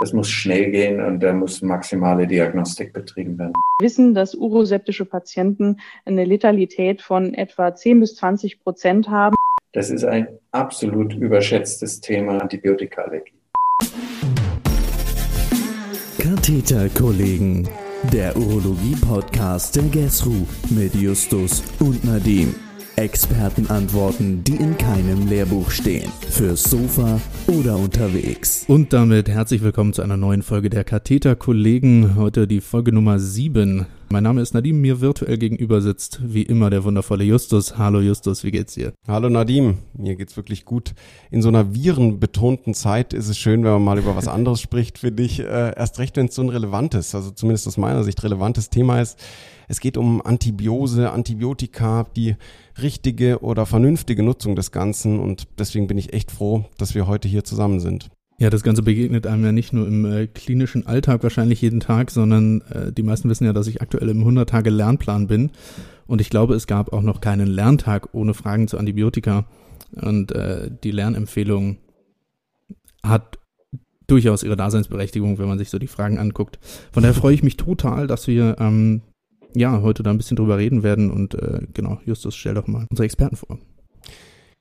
Das muss schnell gehen und da muss maximale Diagnostik betrieben werden. Wir wissen, dass uroseptische Patienten eine Letalität von etwa 10 bis 20 Prozent haben. Das ist ein absolut überschätztes Thema, Antibiotikaallergie. Katheterkollegen, der Urologie-Podcast der GESRU mit Justus und Nadim. Expertenantworten, die in keinem Lehrbuch stehen. Fürs Sofa oder unterwegs. Und damit herzlich willkommen zu einer neuen Folge der Katheter-Kollegen. Heute die Folge Nummer 7. Mein Name ist Nadim, mir virtuell gegenüber sitzt wie immer der wundervolle Justus. Hallo Justus, wie geht's dir? Hallo Nadim, mir geht's wirklich gut. In so einer virenbetonten Zeit ist es schön, wenn man mal über was anderes spricht, finde ich. Äh, erst recht, wenn es so ein relevantes, also zumindest aus meiner Sicht relevantes Thema ist. Es geht um Antibiose, Antibiotika, die richtige oder vernünftige Nutzung des Ganzen und deswegen bin ich echt froh, dass wir heute hier zusammen sind. Ja, das Ganze begegnet einem ja nicht nur im äh, klinischen Alltag wahrscheinlich jeden Tag, sondern äh, die meisten wissen ja, dass ich aktuell im 100-Tage-Lernplan bin. Und ich glaube, es gab auch noch keinen Lerntag ohne Fragen zu Antibiotika. Und äh, die Lernempfehlung hat durchaus ihre Daseinsberechtigung, wenn man sich so die Fragen anguckt. Von daher freue ich mich total, dass wir ähm, ja, heute da ein bisschen drüber reden werden. Und äh, genau, Justus, stell doch mal unsere Experten vor.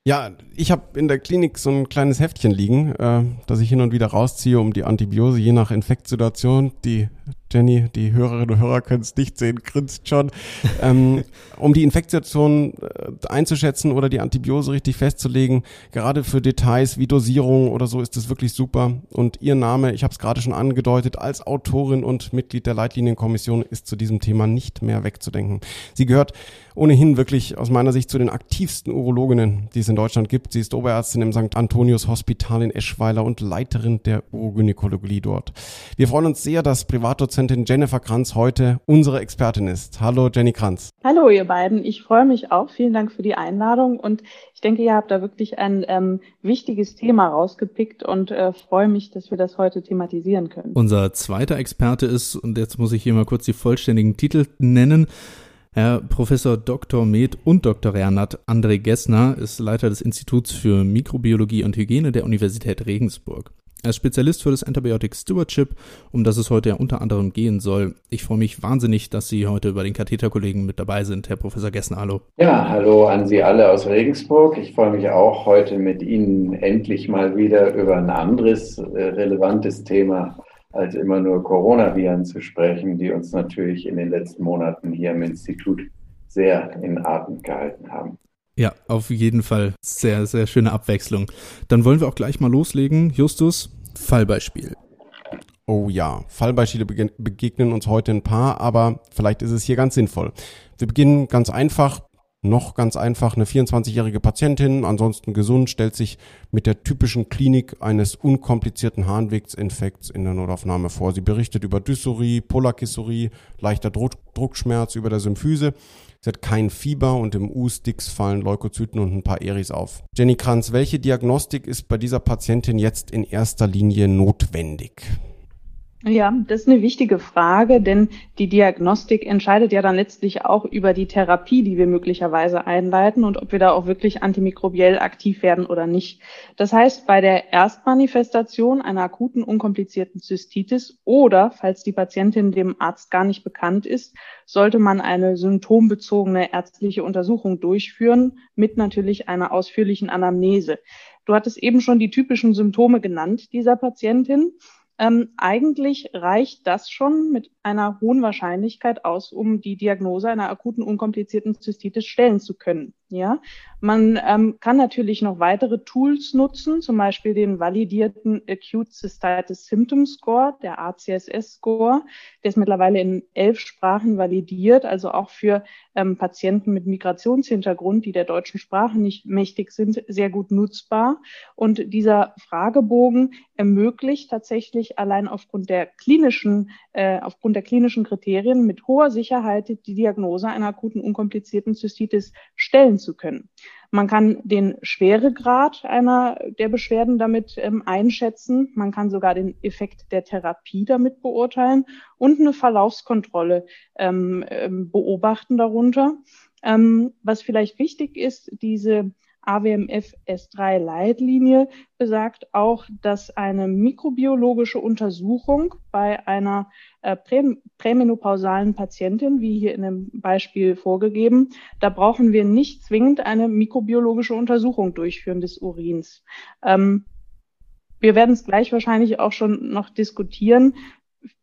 Ja, ich habe in der Klinik so ein kleines Heftchen liegen, äh, das ich hin und wieder rausziehe, um die Antibiose je nach Infektsituation, die Jenny, die Hörerinnen und Hörer können es nicht sehen, grinst schon, ähm, um die Infektsituation äh, einzuschätzen oder die Antibiose richtig festzulegen. Gerade für Details wie Dosierung oder so ist das wirklich super. Und Ihr Name, ich habe es gerade schon angedeutet, als Autorin und Mitglied der Leitlinienkommission ist zu diesem Thema nicht mehr wegzudenken. Sie gehört ohnehin wirklich aus meiner Sicht zu den aktivsten Urologinnen, die es in Deutschland gibt. Sie ist Oberärztin im St. Antonius Hospital in Eschweiler und Leiterin der Urogynäkologie dort. Wir freuen uns sehr, dass Privatdozent Dozentin Jennifer Kranz heute unsere Expertin ist. Hallo Jenny Kranz. Hallo ihr beiden, ich freue mich auch. Vielen Dank für die Einladung und ich denke, ihr habt da wirklich ein ähm, wichtiges Thema rausgepickt und äh, freue mich, dass wir das heute thematisieren können. Unser zweiter Experte ist, und jetzt muss ich hier mal kurz die vollständigen Titel nennen, Herr Professor Dr. Med und Dr. Rernat André Gessner ist Leiter des Instituts für Mikrobiologie und Hygiene der Universität Regensburg. Er ist Spezialist für das Antibiotic Stewardship, um das es heute ja unter anderem gehen soll. Ich freue mich wahnsinnig, dass Sie heute bei den Katheterkollegen mit dabei sind, Herr Professor Gessner. Hallo. Ja, hallo an Sie alle aus Regensburg. Ich freue mich auch, heute mit Ihnen endlich mal wieder über ein anderes äh, relevantes Thema als immer nur Coronaviren zu sprechen, die uns natürlich in den letzten Monaten hier im Institut sehr in Atem gehalten haben. Ja, auf jeden Fall. Sehr, sehr schöne Abwechslung. Dann wollen wir auch gleich mal loslegen. Justus, Fallbeispiel. Oh ja, Fallbeispiele begegnen uns heute ein paar, aber vielleicht ist es hier ganz sinnvoll. Wir beginnen ganz einfach, noch ganz einfach, eine 24-jährige Patientin, ansonsten gesund, stellt sich mit der typischen Klinik eines unkomplizierten Harnwegsinfekts in der Notaufnahme vor. Sie berichtet über Dysurie, Polakisurie, leichter Druck, Druckschmerz über der Symphyse. Sie hat kein Fieber und im U-Sticks fallen Leukozyten und ein paar Eris auf. Jenny Kranz, welche Diagnostik ist bei dieser Patientin jetzt in erster Linie notwendig? Ja, das ist eine wichtige Frage, denn die Diagnostik entscheidet ja dann letztlich auch über die Therapie, die wir möglicherweise einleiten und ob wir da auch wirklich antimikrobiell aktiv werden oder nicht. Das heißt, bei der Erstmanifestation einer akuten, unkomplizierten Zystitis oder falls die Patientin dem Arzt gar nicht bekannt ist, sollte man eine symptombezogene ärztliche Untersuchung durchführen mit natürlich einer ausführlichen Anamnese. Du hattest eben schon die typischen Symptome genannt dieser Patientin. Ähm, eigentlich reicht das schon mit einer hohen Wahrscheinlichkeit aus, um die Diagnose einer akuten unkomplizierten Zystitis stellen zu können. Ja, man ähm, kann natürlich noch weitere Tools nutzen, zum Beispiel den validierten Acute Cystitis Symptom Score, der ACSS Score. Der ist mittlerweile in elf Sprachen validiert, also auch für ähm, Patienten mit Migrationshintergrund, die der deutschen Sprache nicht mächtig sind, sehr gut nutzbar. Und dieser Fragebogen ermöglicht tatsächlich allein aufgrund der klinischen, äh, aufgrund der klinischen Kriterien mit hoher Sicherheit die Diagnose einer akuten unkomplizierten Zystitis stellen zu können. Man kann den Schweregrad einer der Beschwerden damit ähm, einschätzen. Man kann sogar den Effekt der Therapie damit beurteilen und eine Verlaufskontrolle ähm, ähm beobachten darunter. Ähm, was vielleicht wichtig ist, diese AWMF S3 Leitlinie besagt auch, dass eine mikrobiologische Untersuchung bei einer äh, prä prämenopausalen Patientin, wie hier in dem Beispiel vorgegeben, da brauchen wir nicht zwingend eine mikrobiologische Untersuchung durchführen des Urins. Ähm, wir werden es gleich wahrscheinlich auch schon noch diskutieren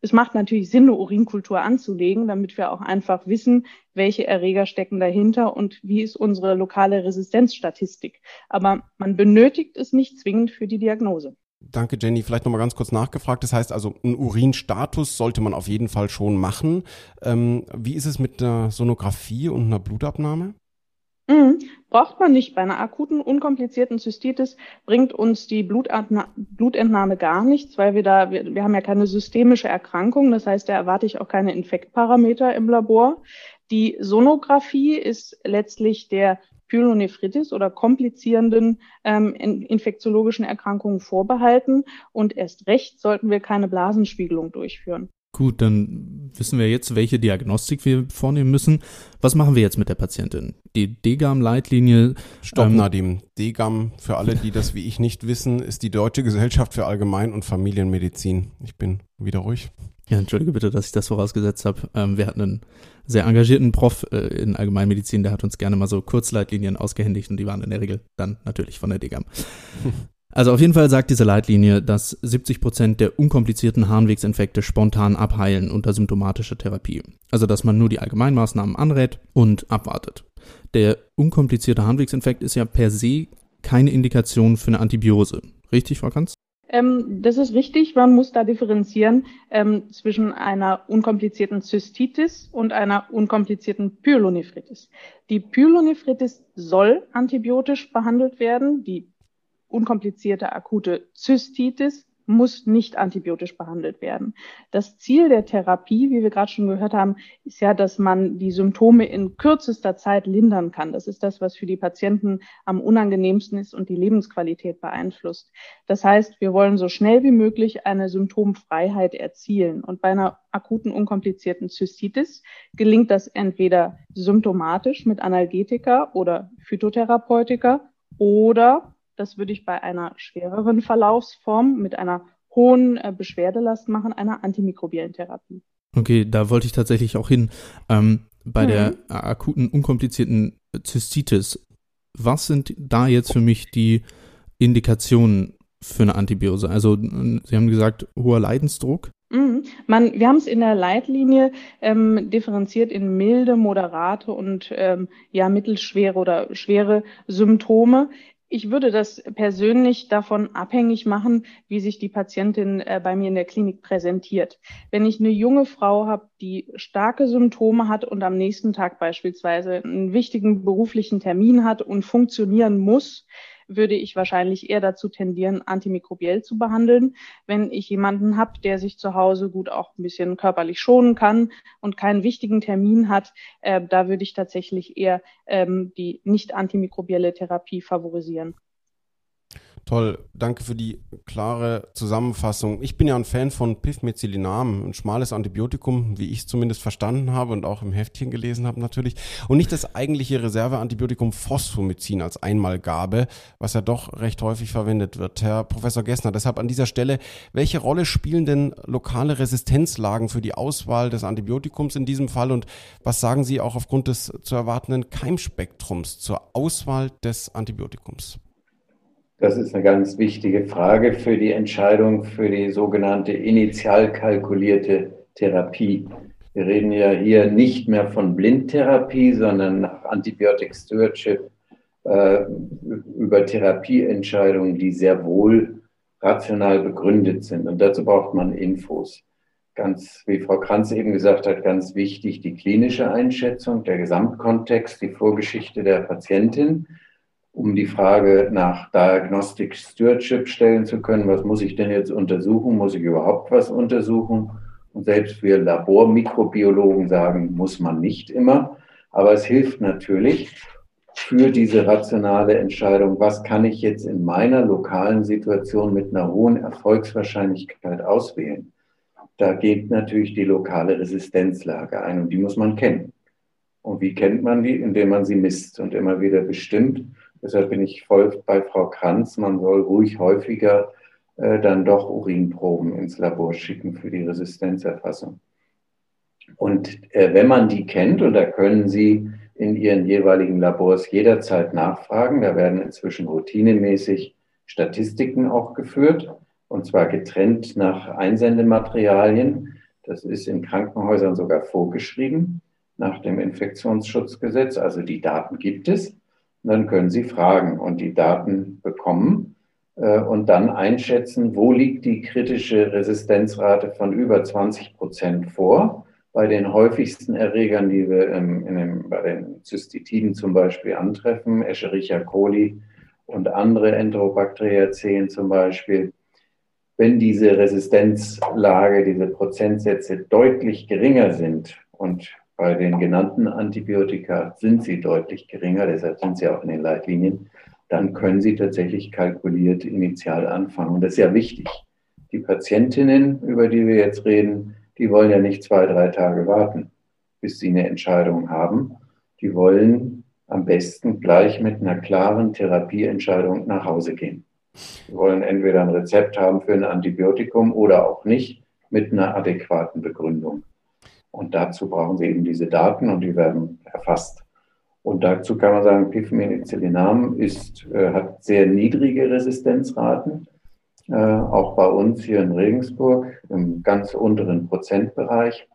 es macht natürlich Sinn, eine Urinkultur anzulegen, damit wir auch einfach wissen, welche Erreger stecken dahinter und wie ist unsere lokale Resistenzstatistik. Aber man benötigt es nicht zwingend für die Diagnose. Danke, Jenny. Vielleicht nochmal ganz kurz nachgefragt. Das heißt also, einen Urinstatus sollte man auf jeden Fall schon machen. Ähm, wie ist es mit der Sonographie und einer Blutabnahme? Mhm. Braucht man nicht. Bei einer akuten, unkomplizierten Zystitis bringt uns die Blutentnahme gar nichts, weil wir da, wir, wir haben ja keine systemische Erkrankung. Das heißt, da erwarte ich auch keine Infektparameter im Labor. Die Sonographie ist letztlich der Pyelonephritis oder komplizierenden ähm, infektiologischen Erkrankungen vorbehalten. Und erst recht sollten wir keine Blasenspiegelung durchführen. Gut, dann wissen wir jetzt, welche Diagnostik wir vornehmen müssen. Was machen wir jetzt mit der Patientin? Die DGAM-Leitlinie. Stopp, ähm, Nadim. DGAM, für alle, die das wie ich nicht wissen, ist die Deutsche Gesellschaft für Allgemein- und Familienmedizin. Ich bin wieder ruhig. Ja, entschuldige bitte, dass ich das vorausgesetzt habe. Ähm, wir hatten einen sehr engagierten Prof äh, in Allgemeinmedizin, der hat uns gerne mal so Kurzleitlinien ausgehändigt und die waren in der Regel dann natürlich von der DGAM. Also auf jeden Fall sagt diese Leitlinie, dass 70 Prozent der unkomplizierten Harnwegsinfekte spontan abheilen unter symptomatischer Therapie. Also dass man nur die Allgemeinmaßnahmen anrät und abwartet. Der unkomplizierte Harnwegsinfekt ist ja per se keine Indikation für eine Antibiose. Richtig, Frau Kanz? Ähm, das ist richtig. Man muss da differenzieren ähm, zwischen einer unkomplizierten Zystitis und einer unkomplizierten Pyelonephritis. Die Pyelonephritis soll antibiotisch behandelt werden. Die unkomplizierte akute Zystitis muss nicht antibiotisch behandelt werden. Das Ziel der Therapie, wie wir gerade schon gehört haben, ist ja, dass man die Symptome in kürzester Zeit lindern kann. Das ist das, was für die Patienten am unangenehmsten ist und die Lebensqualität beeinflusst. Das heißt, wir wollen so schnell wie möglich eine Symptomfreiheit erzielen. Und bei einer akuten unkomplizierten Zystitis gelingt das entweder symptomatisch mit Analgetika oder Phytotherapeutika oder das würde ich bei einer schwereren Verlaufsform mit einer hohen äh, Beschwerdelast machen, einer antimikrobiellen Therapie. Okay, da wollte ich tatsächlich auch hin. Ähm, bei mhm. der akuten, unkomplizierten Zystitis, was sind da jetzt für mich die Indikationen für eine Antibiose? Also, Sie haben gesagt, hoher Leidensdruck. Mhm. Man, wir haben es in der Leitlinie ähm, differenziert in milde, moderate und ähm, ja mittelschwere oder schwere Symptome. Ich würde das persönlich davon abhängig machen, wie sich die Patientin äh, bei mir in der Klinik präsentiert. Wenn ich eine junge Frau habe, die starke Symptome hat und am nächsten Tag beispielsweise einen wichtigen beruflichen Termin hat und funktionieren muss, würde ich wahrscheinlich eher dazu tendieren, antimikrobiell zu behandeln. Wenn ich jemanden habe, der sich zu Hause gut auch ein bisschen körperlich schonen kann und keinen wichtigen Termin hat, äh, da würde ich tatsächlich eher ähm, die nicht antimikrobielle Therapie favorisieren. Toll, danke für die klare Zusammenfassung. Ich bin ja ein Fan von Pivmecylinam, ein schmales Antibiotikum, wie ich es zumindest verstanden habe und auch im Heftchen gelesen habe natürlich. Und nicht das eigentliche Reserveantibiotikum Phosphomycin als Einmalgabe, was ja doch recht häufig verwendet wird. Herr Professor Gessner, deshalb an dieser Stelle, welche Rolle spielen denn lokale Resistenzlagen für die Auswahl des Antibiotikums in diesem Fall und was sagen Sie auch aufgrund des zu erwartenden Keimspektrums zur Auswahl des Antibiotikums? Das ist eine ganz wichtige Frage für die Entscheidung für die sogenannte initial kalkulierte Therapie. Wir reden ja hier nicht mehr von Blindtherapie, sondern nach Antibiotic Stewardship äh, über Therapieentscheidungen, die sehr wohl rational begründet sind. Und dazu braucht man Infos. Ganz, wie Frau Kranz eben gesagt hat, ganz wichtig die klinische Einschätzung, der Gesamtkontext, die Vorgeschichte der Patientin um die Frage nach Diagnostic Stewardship stellen zu können, was muss ich denn jetzt untersuchen? Muss ich überhaupt was untersuchen? Und selbst wir Labormikrobiologen sagen, muss man nicht immer. Aber es hilft natürlich für diese rationale Entscheidung, was kann ich jetzt in meiner lokalen Situation mit einer hohen Erfolgswahrscheinlichkeit auswählen. Da geht natürlich die lokale Resistenzlage ein und die muss man kennen. Und wie kennt man die? Indem man sie misst und immer wieder bestimmt, Deshalb bin ich voll bei Frau Kranz. Man soll ruhig häufiger äh, dann doch Urinproben ins Labor schicken für die Resistenzerfassung. Und äh, wenn man die kennt, und da können Sie in Ihren jeweiligen Labors jederzeit nachfragen, da werden inzwischen routinemäßig Statistiken auch geführt, und zwar getrennt nach Einsendematerialien. Das ist in Krankenhäusern sogar vorgeschrieben nach dem Infektionsschutzgesetz. Also die Daten gibt es. Dann können Sie fragen und die Daten bekommen äh, und dann einschätzen, wo liegt die kritische Resistenzrate von über 20 Prozent vor. Bei den häufigsten Erregern, die wir im, dem, bei den Zystitiden zum Beispiel antreffen, Escherichia coli und andere Enterobacteriaceen zum Beispiel, wenn diese Resistenzlage, diese Prozentsätze deutlich geringer sind und bei den genannten Antibiotika sind sie deutlich geringer, deshalb sind sie auch in den Leitlinien, dann können sie tatsächlich kalkuliert initial anfangen. Und das ist ja wichtig. Die Patientinnen, über die wir jetzt reden, die wollen ja nicht zwei, drei Tage warten, bis sie eine Entscheidung haben. Die wollen am besten gleich mit einer klaren Therapieentscheidung nach Hause gehen. Wir wollen entweder ein Rezept haben für ein Antibiotikum oder auch nicht mit einer adäquaten Begründung. Und dazu brauchen Sie eben diese Daten und die werden erfasst. Und dazu kann man sagen, Pifmenicillinam ist, äh, hat sehr niedrige Resistenzraten, äh, auch bei uns hier in Regensburg im ganz unteren Prozentbereich.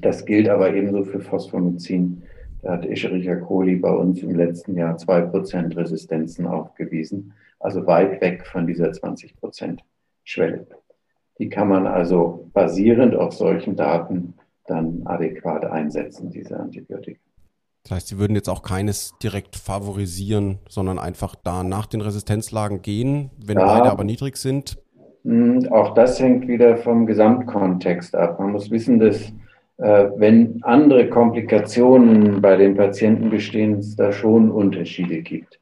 Das gilt aber ebenso für Phosphomycin. Da hat Escherichia coli bei uns im letzten Jahr zwei Prozent Resistenzen aufgewiesen also weit weg von dieser 20 Prozent Schwelle. Die kann man also basierend auf solchen Daten dann adäquat einsetzen, diese Antibiotika. Das heißt, Sie würden jetzt auch keines direkt favorisieren, sondern einfach da nach den Resistenzlagen gehen, wenn ja, beide aber niedrig sind? Hm, auch das hängt wieder vom Gesamtkontext ab. Man muss wissen, dass äh, wenn andere Komplikationen bei den Patienten bestehen, es da schon Unterschiede gibt.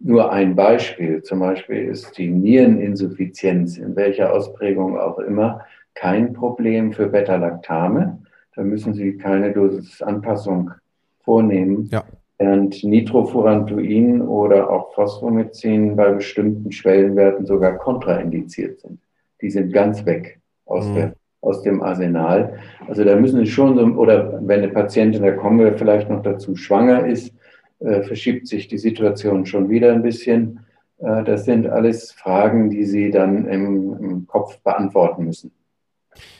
Nur ein Beispiel, zum Beispiel ist die Niereninsuffizienz, in welcher Ausprägung auch immer, kein Problem für Beta-Lactame. Da müssen Sie keine Dosisanpassung vornehmen. Ja. Während Nitrofurantoin oder auch Phosphomycin bei bestimmten Schwellenwerten sogar kontraindiziert sind. Die sind ganz weg aus, mhm. der, aus dem Arsenal. Also da müssen Sie schon so, oder wenn eine Patientin, da kommen wir vielleicht noch dazu, schwanger ist, äh, verschiebt sich die Situation schon wieder ein bisschen. Äh, das sind alles Fragen, die Sie dann im, im Kopf beantworten müssen.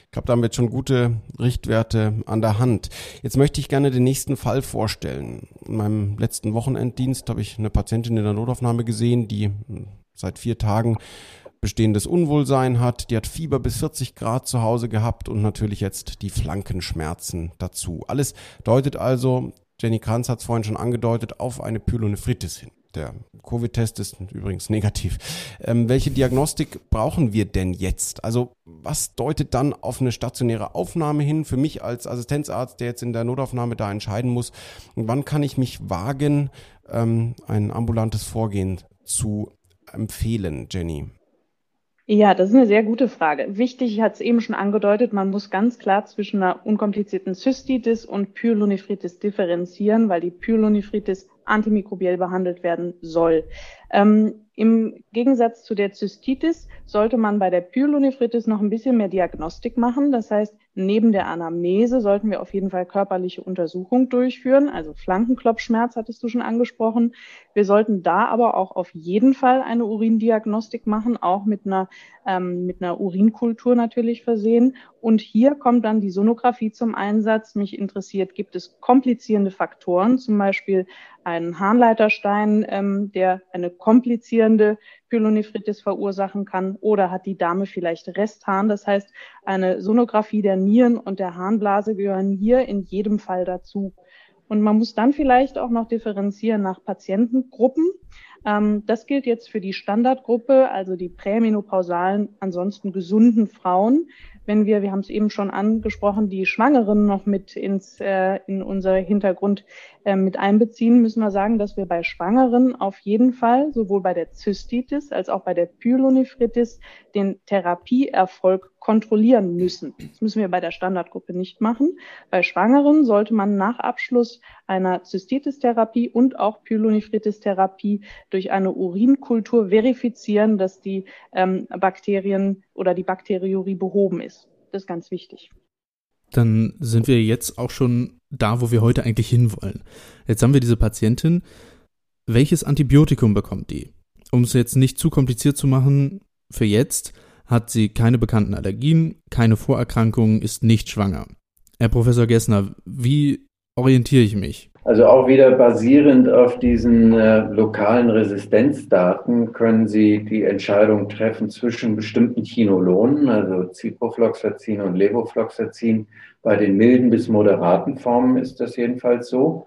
Ich glaube, da schon gute Richtwerte an der Hand. Jetzt möchte ich gerne den nächsten Fall vorstellen. In meinem letzten Wochenenddienst habe ich eine Patientin in der Notaufnahme gesehen, die seit vier Tagen bestehendes Unwohlsein hat. Die hat Fieber bis 40 Grad zu Hause gehabt und natürlich jetzt die Flankenschmerzen dazu. Alles deutet also Jenny Kranz hat es vorhin schon angedeutet, auf eine Pyelonephritis hin. Der Covid-Test ist übrigens negativ. Ähm, welche Diagnostik brauchen wir denn jetzt? Also was deutet dann auf eine stationäre Aufnahme hin für mich als Assistenzarzt, der jetzt in der Notaufnahme da entscheiden muss? Und wann kann ich mich wagen, ähm, ein ambulantes Vorgehen zu empfehlen, Jenny? Ja, das ist eine sehr gute Frage. Wichtig, ich hatte es eben schon angedeutet, man muss ganz klar zwischen einer unkomplizierten Zystitis und Pyelonephritis differenzieren, weil die Pyelonephritis antimikrobiell behandelt werden soll. Ähm, Im Gegensatz zu der Zystitis sollte man bei der Pyelonephritis noch ein bisschen mehr Diagnostik machen. Das heißt, Neben der Anamnese sollten wir auf jeden Fall körperliche Untersuchung durchführen. Also Flankenklopfschmerz hattest du schon angesprochen. Wir sollten da aber auch auf jeden Fall eine Urindiagnostik machen, auch mit einer, ähm, mit einer Urinkultur natürlich versehen. Und hier kommt dann die Sonographie zum Einsatz. Mich interessiert, gibt es komplizierende Faktoren, zum Beispiel einen Harnleiterstein, ähm, der eine komplizierende Pyelonephritis verursachen kann oder hat die Dame vielleicht Resthahn. Das heißt, eine Sonographie der Nieren und der Harnblase gehören hier in jedem Fall dazu. Und man muss dann vielleicht auch noch differenzieren nach Patientengruppen. Ähm, das gilt jetzt für die Standardgruppe, also die prämenopausalen, ansonsten gesunden Frauen. wenn wir, wir haben es eben schon angesprochen, die Schwangeren noch mit ins, äh, in unser Hintergrund mit einbeziehen, müssen wir sagen, dass wir bei Schwangeren auf jeden Fall sowohl bei der Zystitis als auch bei der Pyelonephritis den Therapieerfolg kontrollieren müssen. Das müssen wir bei der Standardgruppe nicht machen. Bei Schwangeren sollte man nach Abschluss einer Zystitis-Therapie und auch Pyelonephritis-Therapie durch eine Urinkultur verifizieren, dass die ähm, Bakterien oder die Bakteriurie behoben ist. Das ist ganz wichtig. Dann sind wir jetzt auch schon da, wo wir heute eigentlich hinwollen. Jetzt haben wir diese Patientin. Welches Antibiotikum bekommt die? Um es jetzt nicht zu kompliziert zu machen, für jetzt hat sie keine bekannten Allergien, keine Vorerkrankungen, ist nicht schwanger. Herr Professor Gessner, wie orientiere ich mich? Also auch wieder basierend auf diesen äh, lokalen Resistenzdaten können Sie die Entscheidung treffen zwischen bestimmten Chinolonen, also Ciprofloxacin und Levofloxacin. Bei den milden bis moderaten Formen ist das jedenfalls so,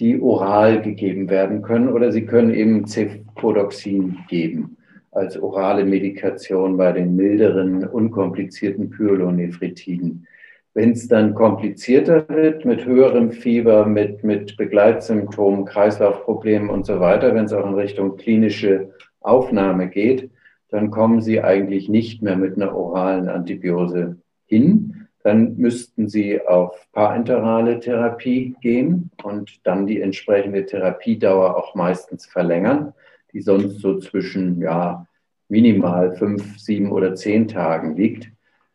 die oral gegeben werden können oder Sie können eben Cefodoxin geben als orale Medikation bei den milderen, unkomplizierten Pyelonephritiden. Wenn es dann komplizierter wird, mit höherem Fieber, mit, mit Begleitsymptomen, Kreislaufproblemen und so weiter, wenn es auch in Richtung klinische Aufnahme geht, dann kommen Sie eigentlich nicht mehr mit einer oralen Antibiose hin. Dann müssten Sie auf parenterale Therapie gehen und dann die entsprechende Therapiedauer auch meistens verlängern die sonst so zwischen ja, minimal fünf, sieben oder zehn Tagen liegt.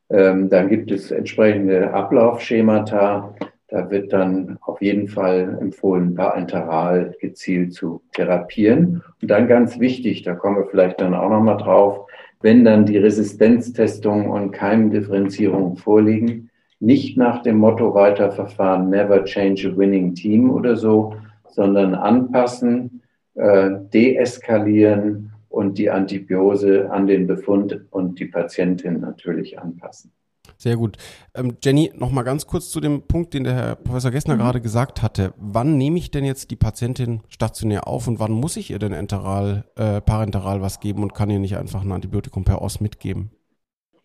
Ähm, dann gibt es entsprechende Ablaufschemata. Da wird dann auf jeden Fall empfohlen, parenteral gezielt zu therapieren. Und dann ganz wichtig, da kommen wir vielleicht dann auch nochmal drauf, wenn dann die Resistenztestungen und Keimdifferenzierungen vorliegen, nicht nach dem Motto weiterverfahren, never change a winning team oder so, sondern anpassen, äh, deeskalieren und die Antibiose an den Befund und die Patientin natürlich anpassen. Sehr gut. Ähm, Jenny, noch mal ganz kurz zu dem Punkt, den der Herr Professor Gessner mhm. gerade gesagt hatte. Wann nehme ich denn jetzt die Patientin stationär auf und wann muss ich ihr denn enteral, äh, parenteral was geben und kann ihr nicht einfach ein Antibiotikum per Os mitgeben?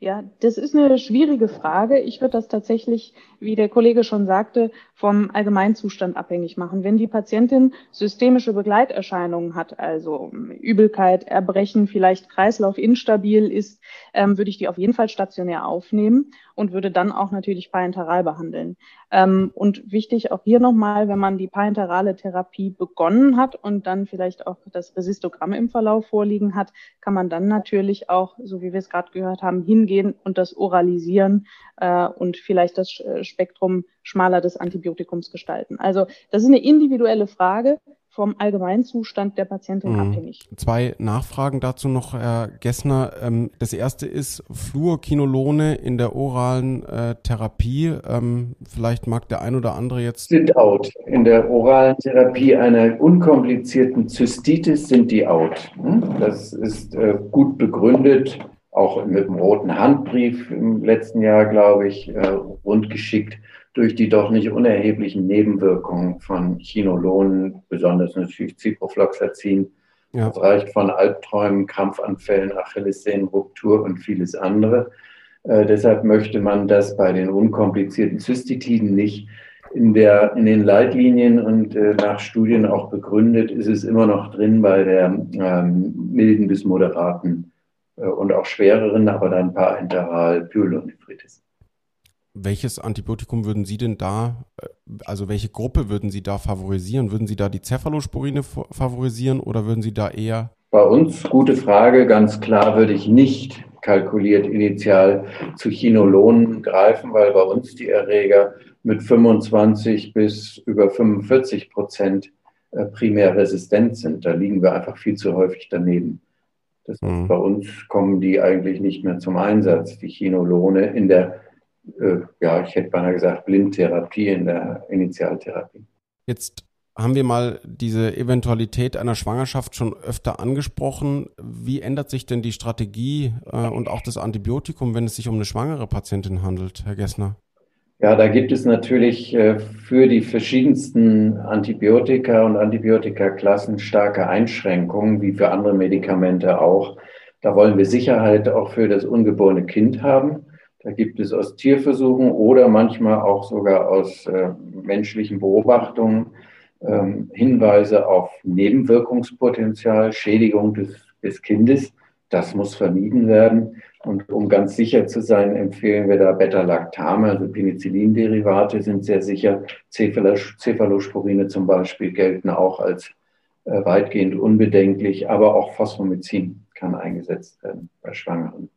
Ja, das ist eine schwierige Frage. Ich würde das tatsächlich, wie der Kollege schon sagte, vom Allgemeinzustand abhängig machen. Wenn die Patientin systemische Begleiterscheinungen hat, also Übelkeit, Erbrechen, vielleicht Kreislauf instabil ist, ähm, würde ich die auf jeden Fall stationär aufnehmen und würde dann auch natürlich parenteral behandeln. Ähm, und wichtig auch hier nochmal, wenn man die parenterale Therapie begonnen hat und dann vielleicht auch das Resistogramm im Verlauf vorliegen hat, kann man dann natürlich auch, so wie wir es gerade gehört haben, hingehen und das oralisieren äh, und vielleicht das Spektrum schmaler des Antibiotikums gestalten. Also das ist eine individuelle Frage vom Allgemeinzustand der Patientin mhm. abhängig. Zwei Nachfragen dazu noch, Herr Gessner. Ähm, das erste ist Fluorquinolone in der oralen äh, Therapie. Ähm, vielleicht mag der ein oder andere jetzt. Sind out. In der oralen Therapie einer unkomplizierten Zystitis sind die out. Hm? Das ist äh, gut begründet, auch mit dem roten Handbrief im letzten Jahr, glaube ich, äh, rundgeschickt durch die doch nicht unerheblichen Nebenwirkungen von Chinolonen, besonders natürlich Ciprofloxacin. Ja. Das reicht von Albträumen, Krampfanfällen, Achillessehnenruptur und vieles andere. Äh, deshalb möchte man das bei den unkomplizierten Zystitiden nicht. In, der, in den Leitlinien und äh, nach Studien auch begründet ist es immer noch drin bei der ähm, milden bis moderaten äh, und auch schwereren, aber dann parenteral Pyelonephritis. Welches Antibiotikum würden Sie denn da, äh, also welche Gruppe würden Sie da favorisieren? Würden Sie da die Cephalosporine favorisieren oder würden Sie da eher? Bei uns, gute Frage, ganz klar würde ich nicht kalkuliert initial zu Chinolonen greifen, weil bei uns die Erreger mit 25 bis über 45 Prozent äh, primär resistent sind. Da liegen wir einfach viel zu häufig daneben. Das mhm. Bei uns kommen die eigentlich nicht mehr zum Einsatz, die Chinolone in der ja, ich hätte beinahe gesagt, Blindtherapie in der Initialtherapie. Jetzt haben wir mal diese Eventualität einer Schwangerschaft schon öfter angesprochen. Wie ändert sich denn die Strategie äh, und auch das Antibiotikum, wenn es sich um eine schwangere Patientin handelt, Herr Gessner? Ja, da gibt es natürlich äh, für die verschiedensten Antibiotika und Antibiotikaklassen starke Einschränkungen, wie für andere Medikamente auch. Da wollen wir Sicherheit auch für das ungeborene Kind haben. Da gibt es aus Tierversuchen oder manchmal auch sogar aus äh, menschlichen Beobachtungen ähm, Hinweise auf Nebenwirkungspotenzial, Schädigung des, des Kindes. Das muss vermieden werden. Und um ganz sicher zu sein, empfehlen wir da Beta-Lactame, also Penicillinderivate sind sehr sicher. Cephalosporine zum Beispiel gelten auch als äh, weitgehend unbedenklich, aber auch Phosphomycin kann eingesetzt werden bei Schwangeren.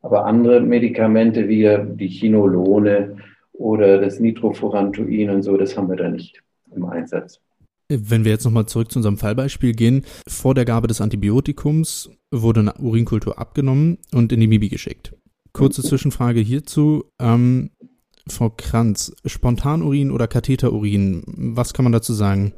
Aber andere Medikamente wie die Chinolone oder das Nitrofurantoin und so, das haben wir da nicht im Einsatz. Wenn wir jetzt nochmal zurück zu unserem Fallbeispiel gehen, vor der Gabe des Antibiotikums wurde eine Urinkultur abgenommen und in die Mibi geschickt. Kurze Zwischenfrage hierzu. Ähm, Frau Kranz, Spontanurin oder Katheterurin, was kann man dazu sagen?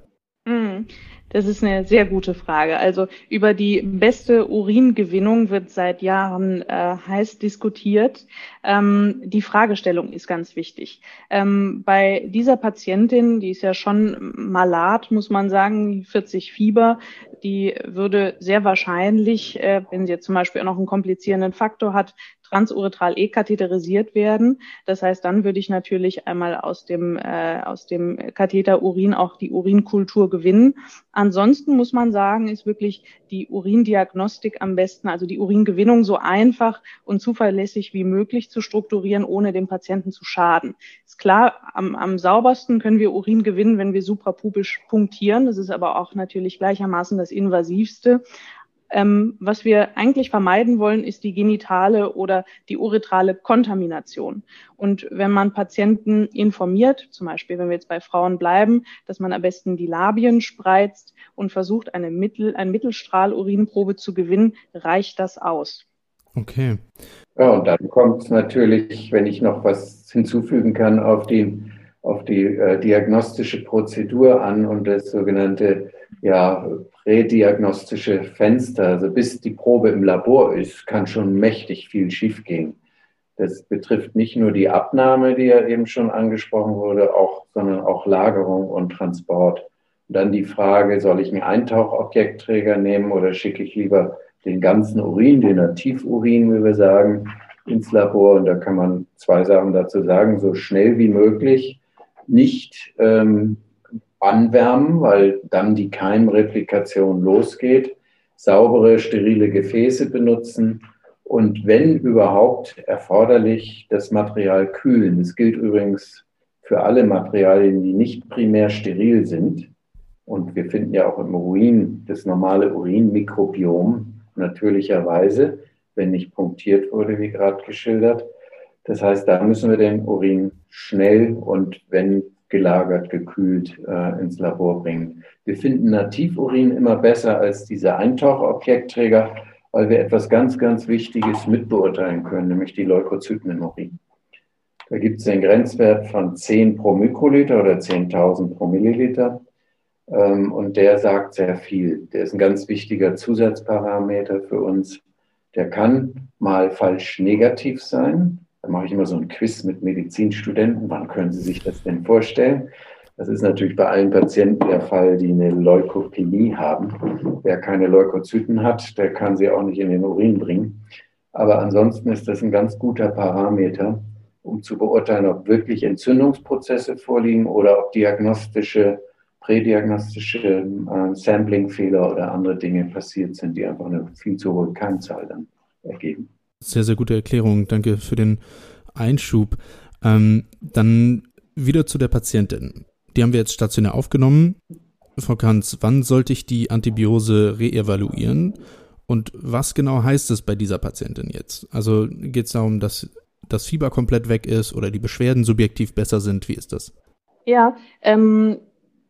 Das ist eine sehr gute Frage. Also über die beste Uringewinnung wird seit Jahren äh, heiß diskutiert. Ähm, die Fragestellung ist ganz wichtig. Ähm, bei dieser Patientin, die ist ja schon malat, muss man sagen, 40 Fieber, die würde sehr wahrscheinlich, äh, wenn sie jetzt zum Beispiel auch noch einen komplizierenden Faktor hat, transuretral e-katheterisiert werden. Das heißt, dann würde ich natürlich einmal aus dem, äh, aus dem Katheter Urin auch die Urinkultur gewinnen. Ansonsten muss man sagen, ist wirklich die Urindiagnostik am besten, also die Uringewinnung so einfach und zuverlässig wie möglich zu strukturieren, ohne dem Patienten zu schaden. Ist klar, am, am saubersten können wir Urin gewinnen, wenn wir suprapubisch punktieren. Das ist aber auch natürlich gleichermaßen das invasivste. Ähm, was wir eigentlich vermeiden wollen, ist die genitale oder die uretrale Kontamination. Und wenn man Patienten informiert, zum Beispiel wenn wir jetzt bei Frauen bleiben, dass man am besten die Labien spreizt und versucht, eine Mittel, eine Mittelstrahlurinprobe zu gewinnen, reicht das aus. Okay. Ja, und dann kommt es natürlich, wenn ich noch was hinzufügen kann, auf die, auf die äh, diagnostische Prozedur an und das sogenannte ja, prädiagnostische Fenster, also bis die Probe im Labor ist, kann schon mächtig viel schiefgehen. Das betrifft nicht nur die Abnahme, die ja eben schon angesprochen wurde, auch, sondern auch Lagerung und Transport. Und dann die Frage, soll ich einen Eintauchobjektträger nehmen oder schicke ich lieber den ganzen Urin, den Nativurin, wie wir sagen, ins Labor? Und da kann man zwei Sachen dazu sagen, so schnell wie möglich, nicht ähm, anwärmen, weil dann die Keimreplikation losgeht, saubere, sterile Gefäße benutzen und wenn überhaupt erforderlich, das Material kühlen. Das gilt übrigens für alle Materialien, die nicht primär steril sind. Und wir finden ja auch im Urin das normale Urinmikrobiom natürlicherweise, wenn nicht punktiert wurde, wie gerade geschildert. Das heißt, da müssen wir den Urin schnell und wenn gelagert, gekühlt äh, ins Labor bringen. Wir finden Nativurin immer besser als diese Eintauchobjektträger, weil wir etwas ganz, ganz Wichtiges mitbeurteilen können, nämlich die Leukozyten im Urin. Da gibt es den Grenzwert von 10 pro Mikroliter oder 10.000 pro Milliliter. Ähm, und der sagt sehr viel. Der ist ein ganz wichtiger Zusatzparameter für uns. Der kann mal falsch negativ sein. Da mache ich immer so ein Quiz mit Medizinstudenten. Wann können Sie sich das denn vorstellen? Das ist natürlich bei allen Patienten der Fall, die eine Leukopenie haben. Wer keine Leukozyten hat, der kann sie auch nicht in den Urin bringen. Aber ansonsten ist das ein ganz guter Parameter, um zu beurteilen, ob wirklich Entzündungsprozesse vorliegen oder ob diagnostische, prädiagnostische äh, Sampling-Fehler oder andere Dinge passiert sind, die einfach eine viel zu hohe Keimzahl dann ergeben. Sehr, sehr gute Erklärung. Danke für den Einschub. Ähm, dann wieder zu der Patientin. Die haben wir jetzt stationär aufgenommen. Frau Kanz, wann sollte ich die Antibiose reevaluieren? Und was genau heißt es bei dieser Patientin jetzt? Also geht es darum, dass das Fieber komplett weg ist oder die Beschwerden subjektiv besser sind? Wie ist das? Ja, ähm,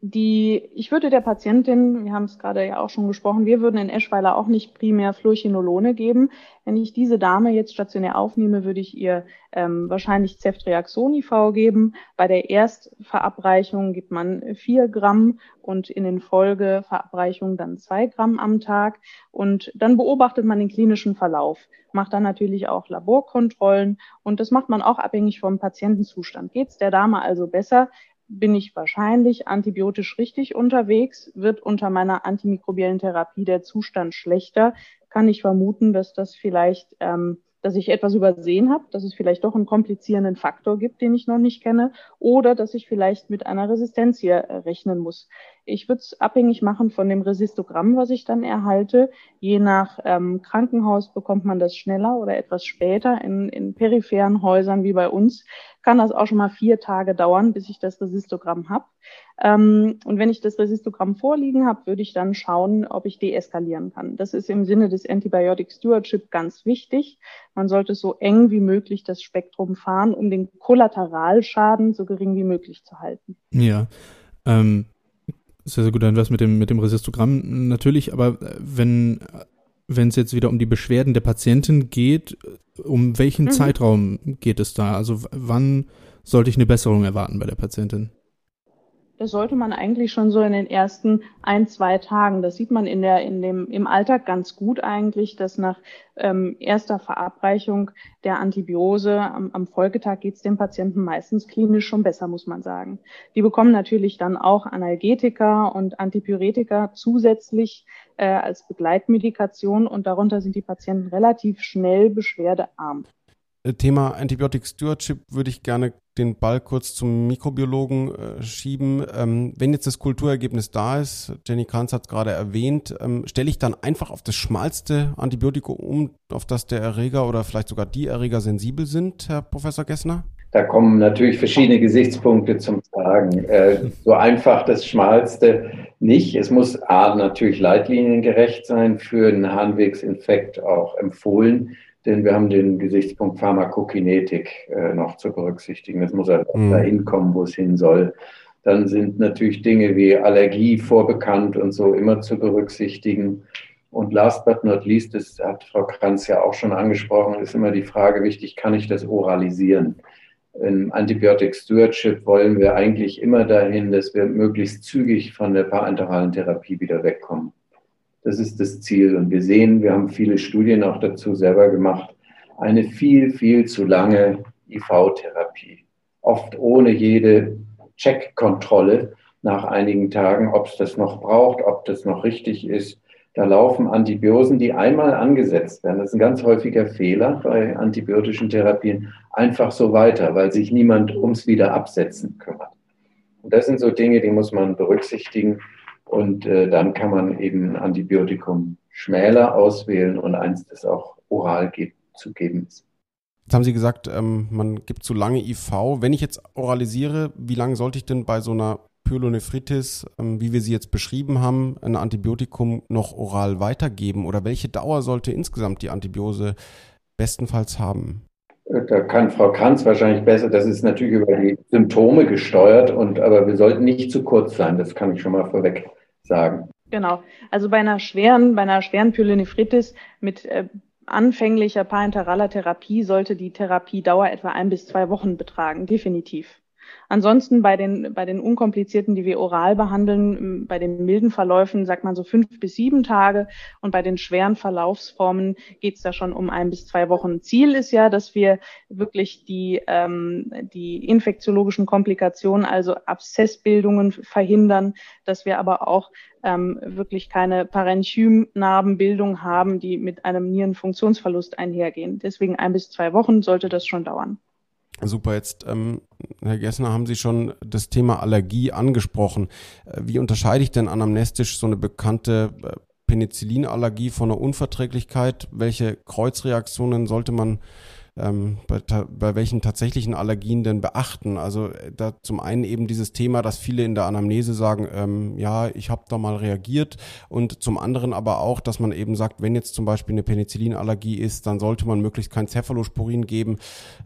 die, ich würde der Patientin, wir haben es gerade ja auch schon gesprochen, wir würden in Eschweiler auch nicht primär Fluorchinolone geben. Wenn ich diese Dame jetzt stationär aufnehme, würde ich ihr ähm, wahrscheinlich Ceftriaxon IV geben. Bei der Erstverabreichung gibt man vier Gramm und in den Folgeverabreichungen dann zwei Gramm am Tag. Und dann beobachtet man den klinischen Verlauf, macht dann natürlich auch Laborkontrollen und das macht man auch abhängig vom Patientenzustand. Geht es der Dame also besser, bin ich wahrscheinlich antibiotisch richtig unterwegs, wird unter meiner antimikrobiellen Therapie der Zustand schlechter, kann ich vermuten, dass das vielleicht ähm, dass ich etwas übersehen habe, dass es vielleicht doch einen komplizierenden Faktor gibt, den ich noch nicht kenne, oder dass ich vielleicht mit einer Resistenz hier äh, rechnen muss. Ich würde es abhängig machen von dem Resistogramm, was ich dann erhalte. Je nach ähm, Krankenhaus bekommt man das schneller oder etwas später. In, in peripheren Häusern wie bei uns kann das auch schon mal vier Tage dauern, bis ich das Resistogramm habe. Ähm, und wenn ich das Resistogramm vorliegen habe, würde ich dann schauen, ob ich deeskalieren kann. Das ist im Sinne des Antibiotic Stewardship ganz wichtig. Man sollte so eng wie möglich das Spektrum fahren, um den Kollateralschaden so gering wie möglich zu halten. Ja. Ähm, sehr, sehr gut, dann was mit dem, mit dem Resistogramm natürlich, aber wenn wenn es jetzt wieder um die Beschwerden der Patientin geht, um welchen mhm. Zeitraum geht es da? Also wann sollte ich eine Besserung erwarten bei der Patientin? Das sollte man eigentlich schon so in den ersten ein, zwei Tagen. Das sieht man in der, in dem, im Alltag ganz gut eigentlich, dass nach ähm, erster Verabreichung der Antibiose am, am Folgetag geht es dem Patienten meistens klinisch schon besser, muss man sagen. Die bekommen natürlich dann auch Analgetika und Antipyretika zusätzlich äh, als Begleitmedikation und darunter sind die Patienten relativ schnell beschwerdearm. Äh, Thema Antibiotic Stewardship würde ich gerne den Ball kurz zum Mikrobiologen äh, schieben. Ähm, wenn jetzt das Kulturergebnis da ist, Jenny Kranz hat es gerade erwähnt, ähm, stelle ich dann einfach auf das schmalste Antibiotikum um, auf das der Erreger oder vielleicht sogar die Erreger sensibel sind, Herr Professor Gessner? Da kommen natürlich verschiedene Gesichtspunkte zum Tragen. Äh, so einfach das Schmalste nicht. Es muss A, natürlich leitliniengerecht sein, für einen Harnwegsinfekt auch empfohlen denn wir haben den Gesichtspunkt Pharmakokinetik äh, noch zu berücksichtigen. Es muss halt mhm. dahin kommen, wo es hin soll. Dann sind natürlich Dinge wie Allergie vorbekannt und so immer zu berücksichtigen. Und last but not least, das hat Frau Kranz ja auch schon angesprochen, ist immer die Frage wichtig, kann ich das oralisieren? Im Antibiotic Stewardship wollen wir eigentlich immer dahin, dass wir möglichst zügig von der parenteralen Therapie wieder wegkommen. Das ist das Ziel. Und wir sehen, wir haben viele Studien auch dazu selber gemacht, eine viel, viel zu lange IV-Therapie. Oft ohne jede Checkkontrolle nach einigen Tagen, ob es das noch braucht, ob das noch richtig ist. Da laufen Antibiosen, die einmal angesetzt werden. Das ist ein ganz häufiger Fehler bei antibiotischen Therapien. Einfach so weiter, weil sich niemand ums Wiederabsetzen kümmert. Und das sind so Dinge, die muss man berücksichtigen. Und äh, dann kann man eben ein Antibiotikum schmäler auswählen und eins, das auch oral ge zu geben ist. Jetzt haben Sie gesagt, ähm, man gibt zu lange IV. Wenn ich jetzt oralisiere, wie lange sollte ich denn bei so einer Pyelonephritis, ähm, wie wir sie jetzt beschrieben haben, ein Antibiotikum noch oral weitergeben? Oder welche Dauer sollte insgesamt die Antibiose bestenfalls haben? Da kann Frau Kranz wahrscheinlich besser. Das ist natürlich über die Symptome gesteuert, und, aber wir sollten nicht zu kurz sein. Das kann ich schon mal vorweg sagen. Genau. Also bei einer schweren, bei einer schweren Pyelonephritis mit äh, anfänglicher parenteraler Therapie sollte die Therapiedauer etwa ein bis zwei Wochen betragen, definitiv. Ansonsten bei den, bei den unkomplizierten, die wir oral behandeln, bei den milden Verläufen sagt man so fünf bis sieben Tage und bei den schweren Verlaufsformen geht es da schon um ein bis zwei Wochen. Ziel ist ja, dass wir wirklich die, ähm, die infektiologischen Komplikationen, also Abszessbildungen verhindern, dass wir aber auch ähm, wirklich keine Parenchymnarbenbildung haben, die mit einem Nierenfunktionsverlust einhergehen. Deswegen ein bis zwei Wochen sollte das schon dauern. Super, jetzt, ähm, Herr Gessner, haben Sie schon das Thema Allergie angesprochen. Äh, wie unterscheide ich denn anamnestisch so eine bekannte äh, Penicillinallergie von einer Unverträglichkeit? Welche Kreuzreaktionen sollte man ähm, bei, bei welchen tatsächlichen Allergien denn beachten? Also äh, da zum einen eben dieses Thema, dass viele in der Anamnese sagen, ähm, ja, ich habe da mal reagiert und zum anderen aber auch, dass man eben sagt, wenn jetzt zum Beispiel eine Penicillinallergie ist, dann sollte man möglichst kein Cephalosporin geben.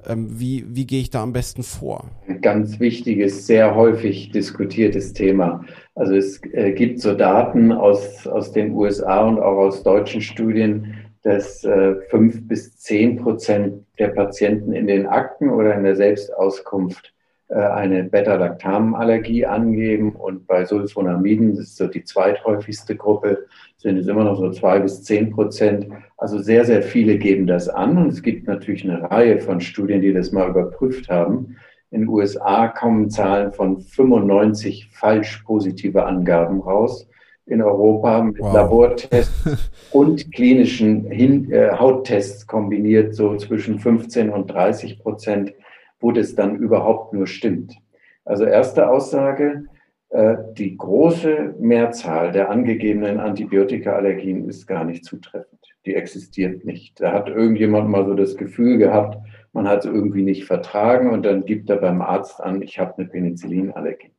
Ähm, wie, wie gehe ich da am besten vor? Ein ganz wichtiges, sehr häufig diskutiertes Thema. Also es äh, gibt so Daten aus, aus den USA und auch aus deutschen Studien, dass äh, fünf bis zehn Prozent der Patienten in den Akten oder in der Selbstauskunft äh, eine Beta-Lactam-Allergie angeben. Und bei Sulfonamiden, das ist so die zweithäufigste Gruppe, sind es immer noch so zwei bis zehn Prozent. Also sehr, sehr viele geben das an. Und es gibt natürlich eine Reihe von Studien, die das mal überprüft haben. In den USA kommen Zahlen von 95 falsch positive Angaben raus. In Europa mit wow. Labortests und klinischen Hin äh, Hauttests kombiniert, so zwischen 15 und 30 Prozent, wo das dann überhaupt nur stimmt. Also erste Aussage, äh, die große Mehrzahl der angegebenen Antibiotikaallergien ist gar nicht zutreffend. Die existiert nicht. Da hat irgendjemand mal so das Gefühl gehabt, man hat es irgendwie nicht vertragen und dann gibt er beim Arzt an, ich habe eine Penicillinallergie.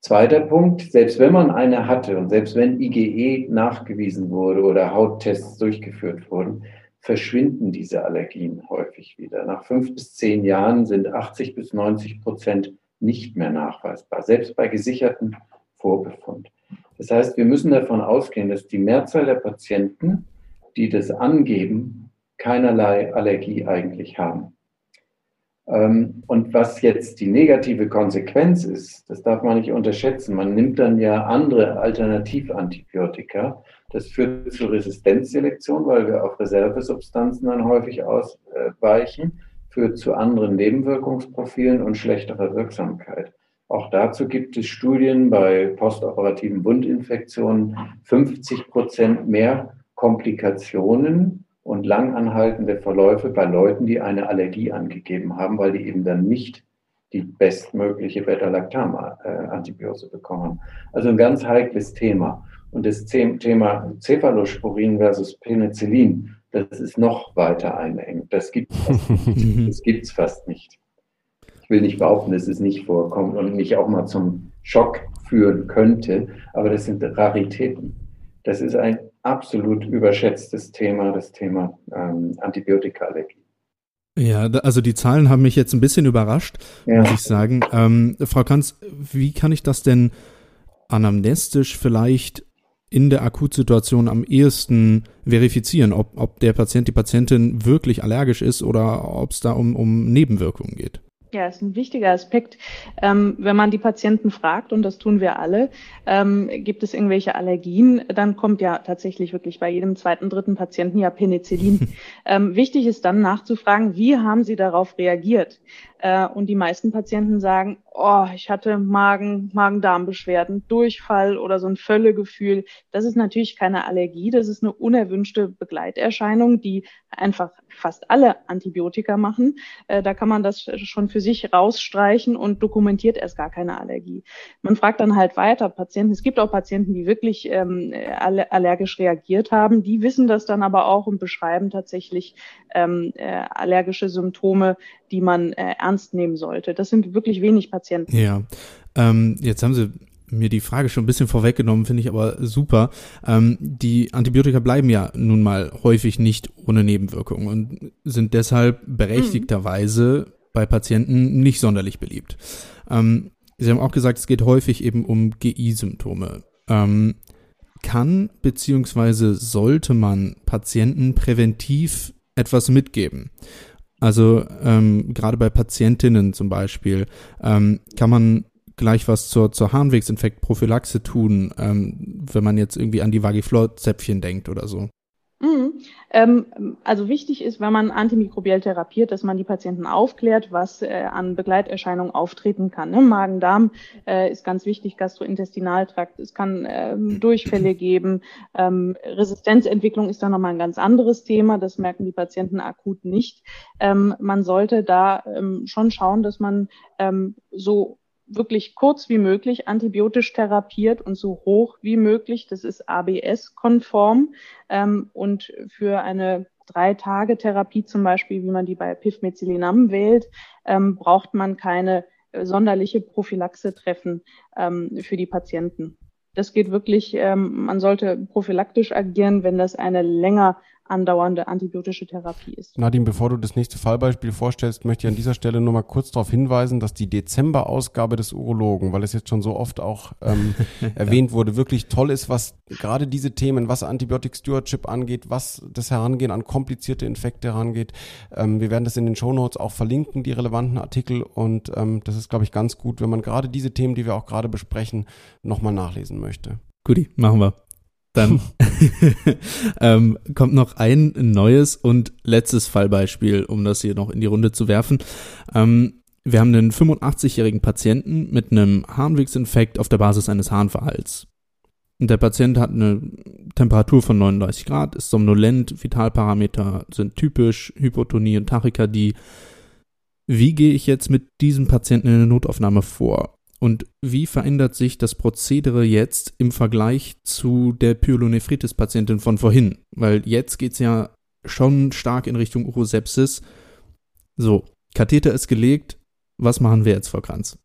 Zweiter Punkt, selbst wenn man eine hatte und selbst wenn IgE nachgewiesen wurde oder Hauttests durchgeführt wurden, verschwinden diese Allergien häufig wieder. Nach fünf bis zehn Jahren sind 80 bis 90 Prozent nicht mehr nachweisbar, selbst bei gesicherten Vorbefund. Das heißt, wir müssen davon ausgehen, dass die Mehrzahl der Patienten, die das angeben, keinerlei Allergie eigentlich haben. Ähm, und was jetzt die negative Konsequenz ist, das darf man nicht unterschätzen. Man nimmt dann ja andere Alternativantibiotika. Das führt zu Resistenzselektion, weil wir auf Reservesubstanzen dann häufig ausweichen, führt zu anderen Nebenwirkungsprofilen und schlechterer Wirksamkeit. Auch dazu gibt es Studien bei postoperativen Wundinfektionen 50 Prozent mehr Komplikationen und langanhaltende Verläufe bei Leuten, die eine Allergie angegeben haben, weil die eben dann nicht die bestmögliche Beta-Lactam-Antibiose bekommen. Also ein ganz heikles Thema. Und das Thema Cephalosporin versus Penicillin, das ist noch weiter einengt. Das gibt es nicht. Gibt's fast nicht. Ich will nicht behaupten, dass es nicht vorkommt und mich auch mal zum Schock führen könnte, aber das sind Raritäten. Das ist ein absolut überschätztes Thema, das Thema ähm, Antibiotikaallergie. Ja, also die Zahlen haben mich jetzt ein bisschen überrascht, ja. muss ich sagen. Ähm, Frau Kanz, wie kann ich das denn anamnestisch vielleicht in der Akutsituation am ehesten verifizieren, ob, ob der Patient, die Patientin wirklich allergisch ist oder ob es da um, um Nebenwirkungen geht? Ja, ist ein wichtiger Aspekt. Ähm, wenn man die Patienten fragt, und das tun wir alle, ähm, gibt es irgendwelche Allergien, dann kommt ja tatsächlich wirklich bei jedem zweiten, dritten Patienten ja Penicillin. ähm, wichtig ist dann nachzufragen, wie haben sie darauf reagiert? Äh, und die meisten Patienten sagen, oh, ich hatte Magen, Magen-Darm-Beschwerden, Durchfall oder so ein Völlegefühl. Das ist natürlich keine Allergie, das ist eine unerwünschte Begleiterscheinung, die einfach fast alle Antibiotika machen. Äh, da kann man das schon für sich rausstreichen und dokumentiert erst gar keine Allergie. Man fragt dann halt weiter Patienten. Es gibt auch Patienten, die wirklich ähm, allergisch reagiert haben. Die wissen das dann aber auch und beschreiben tatsächlich ähm, äh, allergische Symptome, die man äh, ernst nehmen sollte. Das sind wirklich wenig Patienten. Ja, ähm, jetzt haben Sie mir die Frage schon ein bisschen vorweggenommen, finde ich aber super. Ähm, die Antibiotika bleiben ja nun mal häufig nicht ohne Nebenwirkungen und sind deshalb berechtigterweise mhm. bei Patienten nicht sonderlich beliebt. Ähm, Sie haben auch gesagt, es geht häufig eben um GI-Symptome. Ähm, kann beziehungsweise sollte man Patienten präventiv etwas mitgeben? Also ähm, gerade bei Patientinnen zum Beispiel ähm, kann man gleich was zur, zur Harnwegsinfektprophylaxe tun, ähm, wenn man jetzt irgendwie an die Vagiflor-Zäpfchen denkt oder so? Ähm, also wichtig ist, wenn man antimikrobiell therapiert, dass man die Patienten aufklärt, was äh, an Begleiterscheinungen auftreten kann. Ne? Magen-Darm äh, ist ganz wichtig, Gastrointestinaltrakt, es kann ähm, Durchfälle geben. Ähm, Resistenzentwicklung ist dann nochmal ein ganz anderes Thema, das merken die Patienten akut nicht. Man sollte da schon schauen, dass man so wirklich kurz wie möglich antibiotisch therapiert und so hoch wie möglich. Das ist ABS-konform. Ähm, und für eine Drei-Tage-Therapie zum Beispiel, wie man die bei Pivmezilinam wählt, ähm, braucht man keine äh, sonderliche Prophylaxe treffen ähm, für die Patienten. Das geht wirklich, ähm, man sollte prophylaktisch agieren, wenn das eine länger andauernde antibiotische Therapie ist. Nadine, bevor du das nächste Fallbeispiel vorstellst, möchte ich an dieser Stelle nur mal kurz darauf hinweisen, dass die Dezember-Ausgabe des Urologen, weil es jetzt schon so oft auch ähm, erwähnt wurde, wirklich toll ist, was gerade diese Themen, was Antibiotic Stewardship angeht, was das Herangehen an komplizierte Infekte herangeht. Ähm, wir werden das in den Show Notes auch verlinken, die relevanten Artikel und ähm, das ist, glaube ich, ganz gut, wenn man gerade diese Themen, die wir auch gerade besprechen, nochmal nachlesen möchte. Guti, machen wir. Dann ähm, kommt noch ein neues und letztes Fallbeispiel, um das hier noch in die Runde zu werfen. Ähm, wir haben einen 85-jährigen Patienten mit einem Harnwegsinfekt auf der Basis eines Harnverhalts. Der Patient hat eine Temperatur von 39 Grad, ist somnolent, Vitalparameter sind typisch, Hypotonie und Tachykardie. Wie gehe ich jetzt mit diesem Patienten in der Notaufnahme vor? Und wie verändert sich das Prozedere jetzt im Vergleich zu der Pyelonephritis-Patientin von vorhin? Weil jetzt geht es ja schon stark in Richtung Urosepsis. So, Katheter ist gelegt. Was machen wir jetzt, Frau Kranz?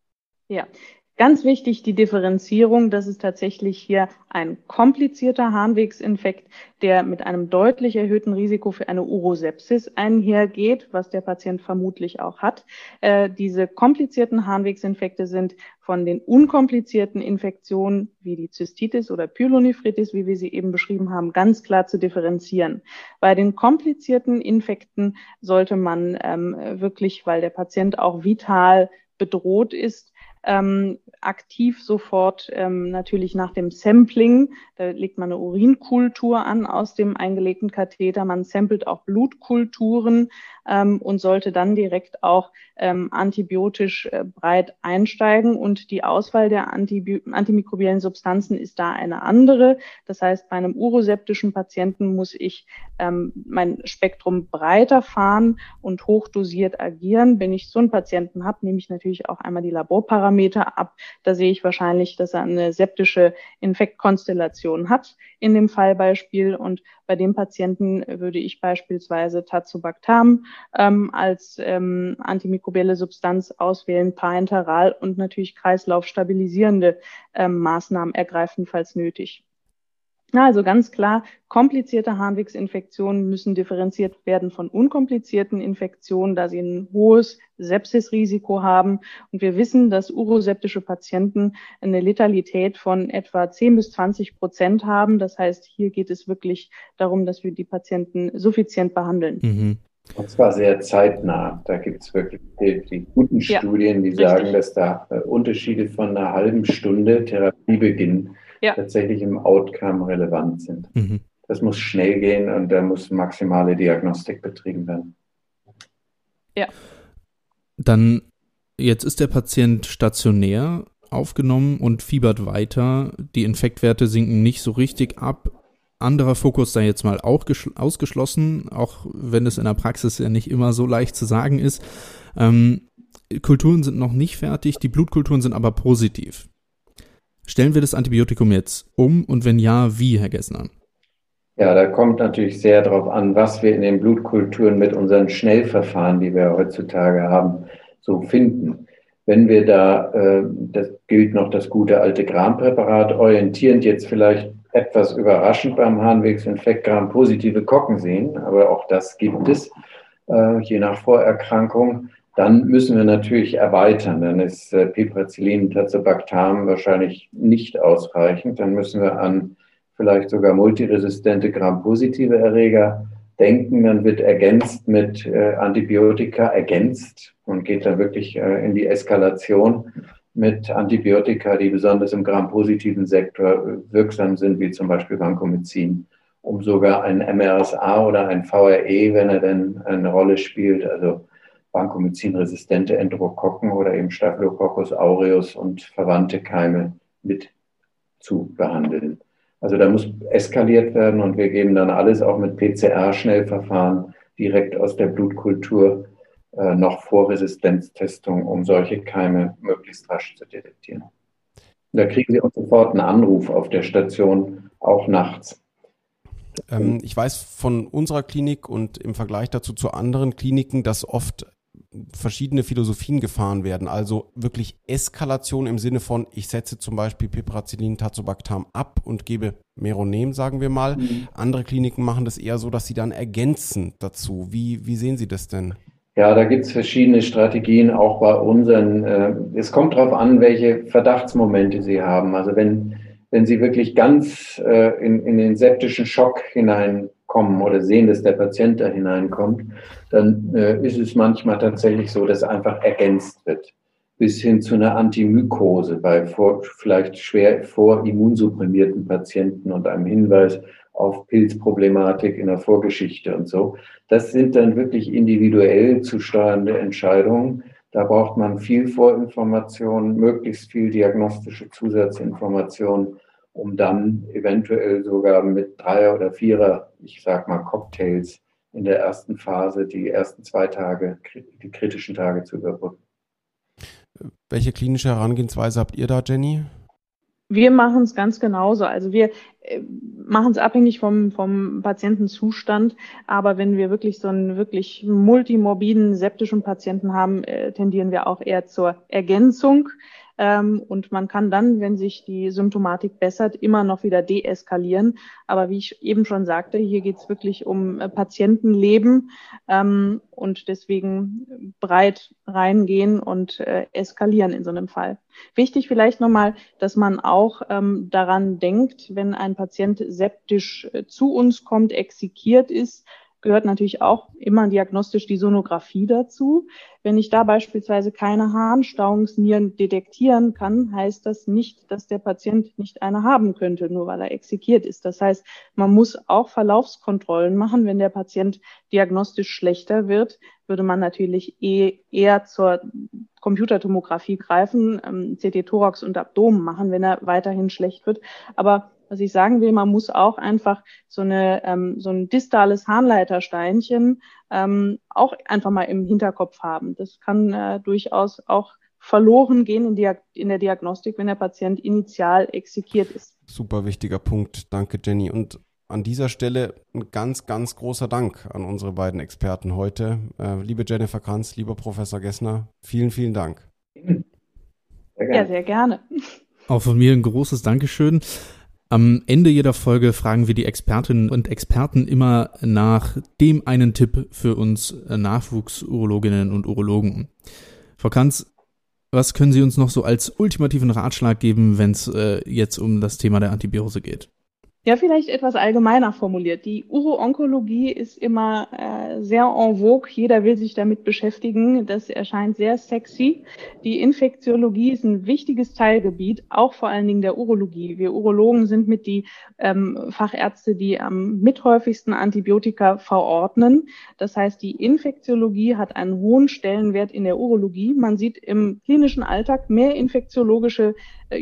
Ja, Ganz wichtig die Differenzierung, das ist tatsächlich hier ein komplizierter Harnwegsinfekt, der mit einem deutlich erhöhten Risiko für eine Urosepsis einhergeht, was der Patient vermutlich auch hat. Äh, diese komplizierten Harnwegsinfekte sind von den unkomplizierten Infektionen wie die Zystitis oder Pyelonephritis, wie wir sie eben beschrieben haben, ganz klar zu differenzieren. Bei den komplizierten Infekten sollte man ähm, wirklich, weil der Patient auch vital bedroht ist, ähm, aktiv sofort ähm, natürlich nach dem Sampling. Da legt man eine Urinkultur an aus dem eingelegten Katheter. Man samplet auch Blutkulturen ähm, und sollte dann direkt auch ähm, antibiotisch äh, breit einsteigen. Und die Auswahl der Antibi antimikrobiellen Substanzen ist da eine andere. Das heißt, bei einem uroseptischen Patienten muss ich ähm, mein Spektrum breiter fahren und hochdosiert agieren. Wenn ich so einen Patienten habe, nehme ich natürlich auch einmal die Laborparameter ab. Da sehe ich wahrscheinlich, dass er eine septische Infektkonstellation hat in dem Fallbeispiel. Und bei dem Patienten würde ich beispielsweise Tazobactam ähm, als ähm, antimikrobielle Substanz auswählen, parenteral und natürlich kreislaufstabilisierende ähm, Maßnahmen ergreifen, falls nötig. Also ganz klar, komplizierte Harnwegsinfektionen müssen differenziert werden von unkomplizierten Infektionen, da sie ein hohes Sepsisrisiko haben. Und wir wissen, dass uroseptische Patienten eine Letalität von etwa 10 bis 20 Prozent haben. Das heißt, hier geht es wirklich darum, dass wir die Patienten suffizient behandeln. Mhm. Und zwar sehr zeitnah. Da gibt es wirklich die, die guten ja, Studien, die richtig. sagen, dass da äh, Unterschiede von einer halben Stunde Therapiebeginn ja. tatsächlich im Outcome relevant sind. Mhm. Das muss schnell gehen und da muss maximale Diagnostik betrieben werden. Ja. Dann, jetzt ist der Patient stationär aufgenommen und fiebert weiter. Die Infektwerte sinken nicht so richtig ab. Anderer Fokus sei jetzt mal auch ausgeschlossen, auch wenn es in der Praxis ja nicht immer so leicht zu sagen ist. Ähm, Kulturen sind noch nicht fertig, die Blutkulturen sind aber positiv. Stellen wir das Antibiotikum jetzt um und wenn ja, wie, Herr Gessner? Ja, da kommt natürlich sehr darauf an, was wir in den Blutkulturen mit unseren Schnellverfahren, die wir heutzutage haben, so finden. Wenn wir da, äh, das gilt noch das gute alte Grampräparat, orientierend jetzt vielleicht etwas überraschend beim Harnwegsinfekt Gram-positive Kocken sehen, aber auch das gibt es, äh, je nach Vorerkrankung, dann müssen wir natürlich erweitern. Dann ist äh, Piperacillin, Tazobactam wahrscheinlich nicht ausreichend. Dann müssen wir an vielleicht sogar multiresistente Gram-positive Erreger denken. Dann wird ergänzt mit äh, Antibiotika ergänzt und geht dann wirklich äh, in die Eskalation mit Antibiotika, die besonders im Gram-positiven Sektor äh, wirksam sind, wie zum Beispiel Vancomycin, um sogar ein MRSA oder ein VRE, wenn er denn eine Rolle spielt, also Vancomycin-resistente Enterokokken oder eben Staphylococcus aureus und verwandte Keime mit zu behandeln. Also da muss eskaliert werden und wir geben dann alles auch mit PCR-Schnellverfahren direkt aus der Blutkultur äh, noch vor Resistenztestung, um solche Keime möglichst rasch zu detektieren. Und da kriegen Sie auch sofort einen Anruf auf der Station, auch nachts. Ähm, ich weiß von unserer Klinik und im Vergleich dazu zu anderen Kliniken, dass oft verschiedene Philosophien gefahren werden. Also wirklich Eskalation im Sinne von, ich setze zum Beispiel Piperacillin Tazobactam ab und gebe Meronem, sagen wir mal. Mhm. Andere Kliniken machen das eher so, dass sie dann ergänzen dazu. Wie, wie sehen Sie das denn? Ja, da gibt es verschiedene Strategien, auch bei unseren. Äh, es kommt darauf an, welche Verdachtsmomente Sie haben. Also wenn, wenn Sie wirklich ganz äh, in, in den septischen Schock hinein kommen oder sehen, dass der Patient da hineinkommt, dann äh, ist es manchmal tatsächlich so, dass einfach ergänzt wird. Bis hin zu einer Antimykose bei vor, vielleicht schwer vorimmunsupprimierten Patienten und einem Hinweis auf Pilzproblematik in der Vorgeschichte und so. Das sind dann wirklich individuell zu steuernde Entscheidungen. Da braucht man viel Vorinformation, möglichst viel diagnostische Zusatzinformation um dann eventuell sogar mit Dreier oder Vierer, ich sag mal Cocktails, in der ersten Phase die ersten zwei Tage, die kritischen Tage zu überbrücken. Welche klinische Herangehensweise habt ihr da, Jenny? Wir machen es ganz genauso. Also wir äh, machen es abhängig vom, vom Patientenzustand. Aber wenn wir wirklich so einen wirklich multimorbiden septischen Patienten haben, äh, tendieren wir auch eher zur Ergänzung und man kann dann, wenn sich die Symptomatik bessert, immer noch wieder deeskalieren. Aber wie ich eben schon sagte, hier geht es wirklich um äh, Patientenleben ähm, und deswegen breit reingehen und äh, eskalieren in so einem Fall. Wichtig vielleicht nochmal, dass man auch ähm, daran denkt, wenn ein Patient septisch äh, zu uns kommt, exekiert ist, gehört natürlich auch immer diagnostisch die Sonographie dazu. Wenn ich da beispielsweise keine Harnstauungsnieren detektieren kann, heißt das nicht, dass der Patient nicht eine haben könnte, nur weil er exekiert ist. Das heißt, man muss auch Verlaufskontrollen machen. Wenn der Patient diagnostisch schlechter wird, würde man natürlich eh eher zur Computertomographie greifen, ähm, CT-Thorax und Abdomen machen, wenn er weiterhin schlecht wird. Aber was ich sagen will, man muss auch einfach so, eine, ähm, so ein distales Harnleitersteinchen ähm, auch einfach mal im Hinterkopf haben. Das kann äh, durchaus auch verloren gehen in, Diag in der Diagnostik, wenn der Patient initial exekiert ist. Super wichtiger Punkt. Danke, Jenny. Und an dieser Stelle ein ganz, ganz großer Dank an unsere beiden Experten heute. Äh, liebe Jennifer Kranz, lieber Professor Gessner, vielen, vielen Dank. Sehr ja, sehr gerne. Auch von mir ein großes Dankeschön. Am Ende jeder Folge fragen wir die Expertinnen und Experten immer nach dem einen Tipp für uns äh, Nachwuchsurologinnen und Urologen. Frau Kanz, was können Sie uns noch so als ultimativen Ratschlag geben, wenn es äh, jetzt um das Thema der Antibiose geht? Ja, vielleicht etwas allgemeiner formuliert. Die Uro-Onkologie ist immer äh, sehr en vogue. Jeder will sich damit beschäftigen. Das erscheint sehr sexy. Die Infektiologie ist ein wichtiges Teilgebiet, auch vor allen Dingen der Urologie. Wir Urologen sind mit die ähm, Fachärzte, die am mithäufigsten Antibiotika verordnen. Das heißt, die Infektiologie hat einen hohen Stellenwert in der Urologie. Man sieht im klinischen Alltag mehr infektiologische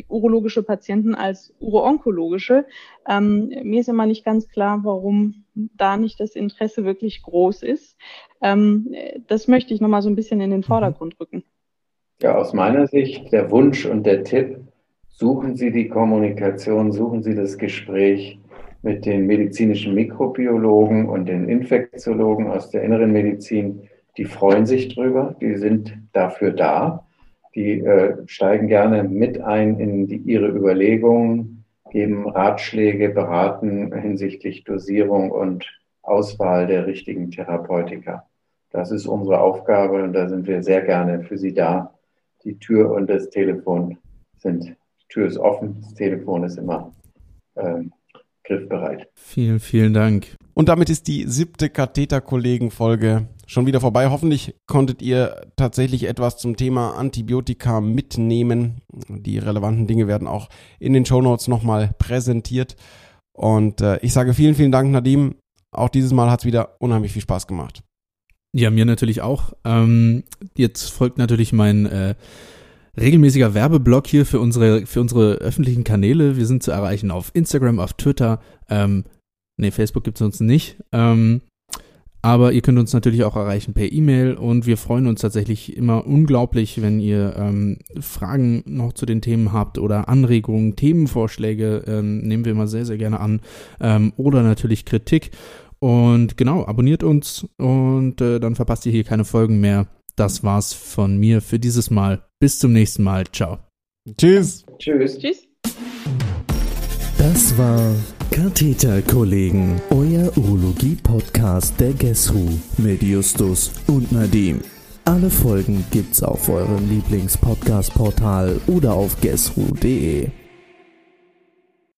urologische Patienten als uro-onkologische. Ähm, mir ist immer nicht ganz klar, warum da nicht das Interesse wirklich groß ist. Ähm, das möchte ich nochmal so ein bisschen in den Vordergrund rücken. Ja, aus meiner Sicht der Wunsch und der Tipp, suchen Sie die Kommunikation, suchen Sie das Gespräch mit den medizinischen Mikrobiologen und den Infektiologen aus der inneren Medizin. Die freuen sich drüber, die sind dafür da. Die äh, steigen gerne mit ein in die, ihre Überlegungen, geben Ratschläge, beraten hinsichtlich Dosierung und Auswahl der richtigen Therapeutika. Das ist unsere Aufgabe und da sind wir sehr gerne für Sie da. Die Tür und das Telefon sind, die Tür ist offen, das Telefon ist immer ähm, griffbereit. Vielen, vielen Dank. Und damit ist die siebte Katheter-Kollegen-Folge schon wieder vorbei. Hoffentlich konntet ihr tatsächlich etwas zum Thema Antibiotika mitnehmen. Die relevanten Dinge werden auch in den Show Notes nochmal präsentiert. Und äh, ich sage vielen, vielen Dank, Nadim. Auch dieses Mal hat es wieder unheimlich viel Spaß gemacht. Ja, mir natürlich auch. Ähm, jetzt folgt natürlich mein äh, regelmäßiger Werbeblock hier für unsere, für unsere öffentlichen Kanäle. Wir sind zu erreichen auf Instagram, auf Twitter. Ähm, nee, Facebook gibt es uns nicht. Ähm, aber ihr könnt uns natürlich auch erreichen per E-Mail und wir freuen uns tatsächlich immer unglaublich, wenn ihr ähm, Fragen noch zu den Themen habt oder Anregungen, Themenvorschläge, ähm, nehmen wir immer sehr, sehr gerne an ähm, oder natürlich Kritik. Und genau, abonniert uns und äh, dann verpasst ihr hier keine Folgen mehr. Das war's von mir für dieses Mal. Bis zum nächsten Mal. Ciao. Tschüss. Tschüss. Tschüss. Das war Katheterkollegen, euer Urologie-Podcast der GESRU mit Justus und Nadim. Alle Folgen gibt's auf eurem Lieblings-Podcast-Portal oder auf gesru.de.